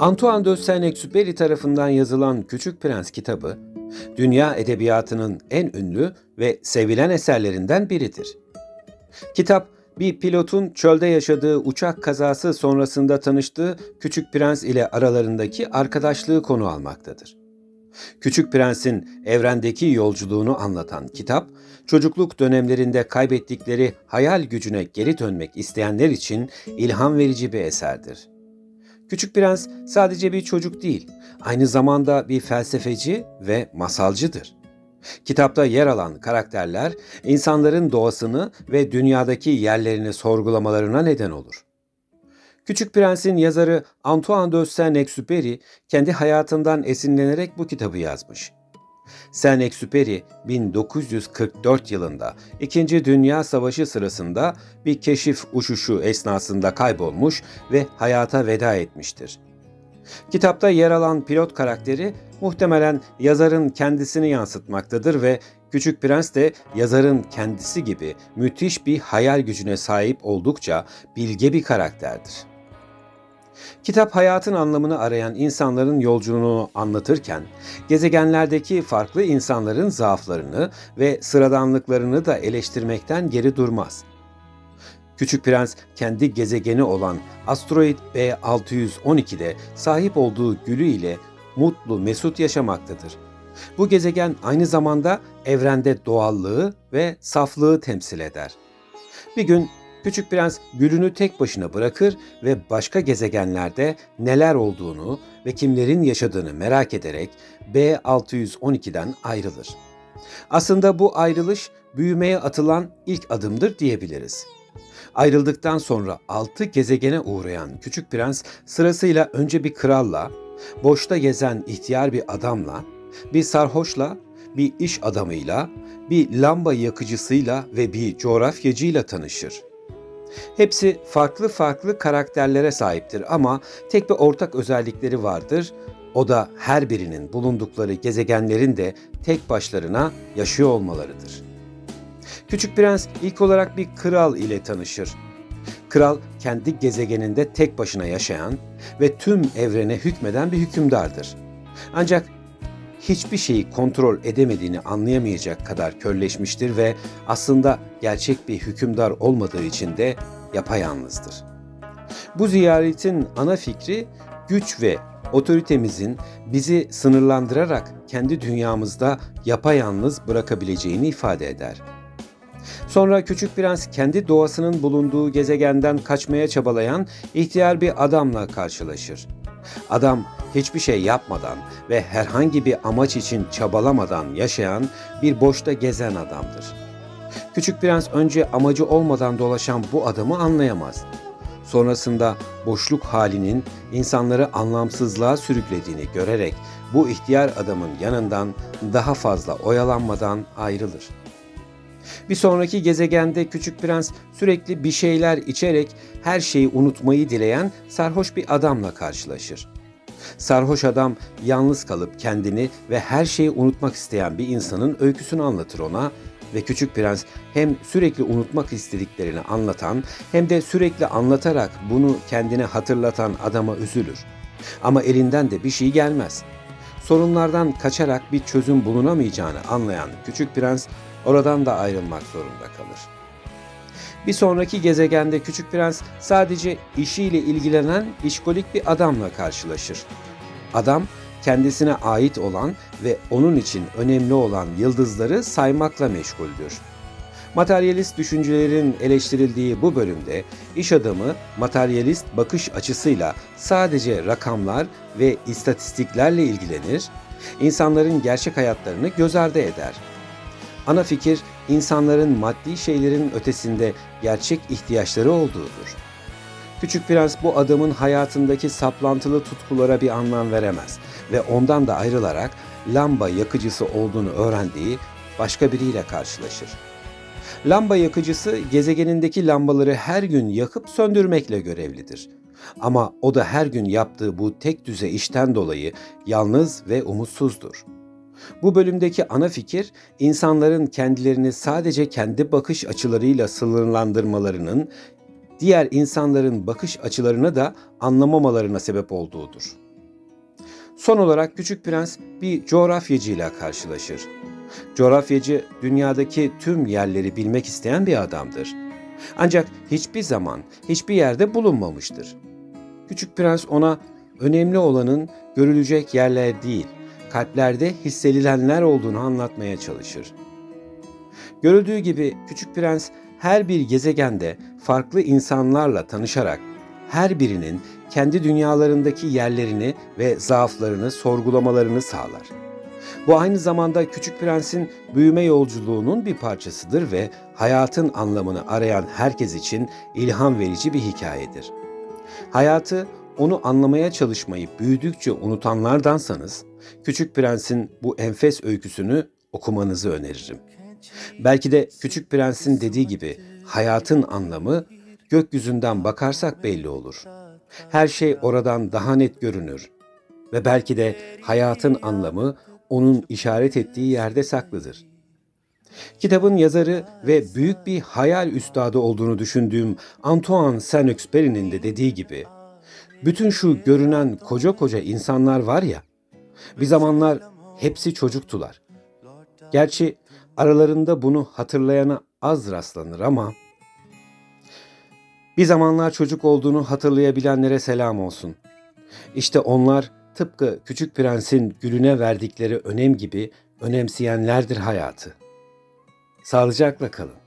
Antoine de Saint-Exupéry tarafından yazılan Küçük Prens kitabı, dünya edebiyatının en ünlü ve sevilen eserlerinden biridir. Kitap, bir pilotun çölde yaşadığı uçak kazası sonrasında tanıştığı Küçük Prens ile aralarındaki arkadaşlığı konu almaktadır. Küçük Prens'in evrendeki yolculuğunu anlatan kitap, çocukluk dönemlerinde kaybettikleri hayal gücüne geri dönmek isteyenler için ilham verici bir eserdir. Küçük Prens sadece bir çocuk değil, aynı zamanda bir felsefeci ve masalcıdır. Kitapta yer alan karakterler insanların doğasını ve dünyadaki yerlerini sorgulamalarına neden olur. Küçük Prens'in yazarı Antoine de Saint-Exupéry kendi hayatından esinlenerek bu kitabı yazmış. Saint-Exupéry 1944 yılında İkinci Dünya Savaşı sırasında bir keşif uçuşu esnasında kaybolmuş ve hayata veda etmiştir. Kitapta yer alan pilot karakteri muhtemelen yazarın kendisini yansıtmaktadır ve Küçük Prens de yazarın kendisi gibi müthiş bir hayal gücüne sahip oldukça bilge bir karakterdir. Kitap hayatın anlamını arayan insanların yolculuğunu anlatırken, gezegenlerdeki farklı insanların zaaflarını ve sıradanlıklarını da eleştirmekten geri durmaz. Küçük Prens kendi gezegeni olan asteroid B612'de sahip olduğu gülü ile mutlu mesut yaşamaktadır. Bu gezegen aynı zamanda evrende doğallığı ve saflığı temsil eder. Bir gün Küçük Prens gülünü tek başına bırakır ve başka gezegenlerde neler olduğunu ve kimlerin yaşadığını merak ederek B612'den ayrılır. Aslında bu ayrılış büyümeye atılan ilk adımdır diyebiliriz. Ayrıldıktan sonra altı gezegene uğrayan Küçük Prens sırasıyla önce bir kralla, boşta gezen ihtiyar bir adamla, bir sarhoşla, bir iş adamıyla, bir lamba yakıcısıyla ve bir coğrafyacıyla tanışır. Hepsi farklı farklı karakterlere sahiptir ama tek bir ortak özellikleri vardır. O da her birinin bulundukları gezegenlerin de tek başlarına yaşıyor olmalarıdır. Küçük Prens ilk olarak bir kral ile tanışır. Kral kendi gezegeninde tek başına yaşayan ve tüm evrene hükmeden bir hükümdardır. Ancak hiçbir şeyi kontrol edemediğini anlayamayacak kadar körleşmiştir ve aslında gerçek bir hükümdar olmadığı için de yapayalnızdır. Bu ziyaretin ana fikri güç ve otoritemizin bizi sınırlandırarak kendi dünyamızda yapayalnız bırakabileceğini ifade eder. Sonra Küçük Prens kendi doğasının bulunduğu gezegenden kaçmaya çabalayan ihtiyar bir adamla karşılaşır. Adam hiçbir şey yapmadan ve herhangi bir amaç için çabalamadan yaşayan bir boşta gezen adamdır. Küçük Prens önce amacı olmadan dolaşan bu adamı anlayamaz. Sonrasında boşluk halinin insanları anlamsızlığa sürüklediğini görerek bu ihtiyar adamın yanından daha fazla oyalanmadan ayrılır. Bir sonraki gezegende Küçük Prens sürekli bir şeyler içerek her şeyi unutmayı dileyen sarhoş bir adamla karşılaşır. Sarhoş adam yalnız kalıp kendini ve her şeyi unutmak isteyen bir insanın öyküsünü anlatır ona ve Küçük Prens hem sürekli unutmak istediklerini anlatan hem de sürekli anlatarak bunu kendine hatırlatan adama üzülür. Ama elinden de bir şey gelmez. Sorunlardan kaçarak bir çözüm bulunamayacağını anlayan Küçük Prens oradan da ayrılmak zorunda kalır. Bir sonraki gezegende Küçük Prens sadece işiyle ilgilenen işkolik bir adamla karşılaşır. Adam kendisine ait olan ve onun için önemli olan yıldızları saymakla meşguldür. Materyalist düşüncelerin eleştirildiği bu bölümde iş adamı materyalist bakış açısıyla sadece rakamlar ve istatistiklerle ilgilenir, insanların gerçek hayatlarını göz ardı eder. Ana fikir insanların maddi şeylerin ötesinde gerçek ihtiyaçları olduğudur. Küçük Prens bu adamın hayatındaki saplantılı tutkulara bir anlam veremez ve ondan da ayrılarak lamba yakıcısı olduğunu öğrendiği başka biriyle karşılaşır. Lamba yakıcısı gezegenindeki lambaları her gün yakıp söndürmekle görevlidir. Ama o da her gün yaptığı bu tek düze işten dolayı yalnız ve umutsuzdur. Bu bölümdeki ana fikir insanların kendilerini sadece kendi bakış açılarıyla sınırlandırmalarının diğer insanların bakış açılarını da anlamamalarına sebep olduğudur. Son olarak Küçük Prens bir coğrafyacıyla karşılaşır. Coğrafyacı dünyadaki tüm yerleri bilmek isteyen bir adamdır. Ancak hiçbir zaman, hiçbir yerde bulunmamıştır. Küçük Prens ona önemli olanın görülecek yerler değil, kalplerde hissedilenler olduğunu anlatmaya çalışır. Görüldüğü gibi Küçük Prens her bir gezegende farklı insanlarla tanışarak her birinin kendi dünyalarındaki yerlerini ve zaaflarını sorgulamalarını sağlar. Bu aynı zamanda Küçük Prens'in büyüme yolculuğunun bir parçasıdır ve hayatın anlamını arayan herkes için ilham verici bir hikayedir. Hayatı onu anlamaya çalışmayı büyüdükçe unutanlardansanız, Küçük Prens'in bu enfes öyküsünü okumanızı öneririm. Belki de Küçük Prens'in dediği gibi hayatın anlamı gökyüzünden bakarsak belli olur. Her şey oradan daha net görünür ve belki de hayatın anlamı onun işaret ettiği yerde saklıdır. Kitabın yazarı ve büyük bir hayal üstadı olduğunu düşündüğüm Antoine Saint-Exupéry'nin de dediği gibi, bütün şu görünen koca koca insanlar var ya, bir zamanlar hepsi çocuktular. Gerçi aralarında bunu hatırlayana az rastlanır ama bir zamanlar çocuk olduğunu hatırlayabilenlere selam olsun. İşte onlar tıpkı Küçük Prens'in gülüne verdikleri önem gibi önemseyenlerdir hayatı. Sağlıcakla kalın.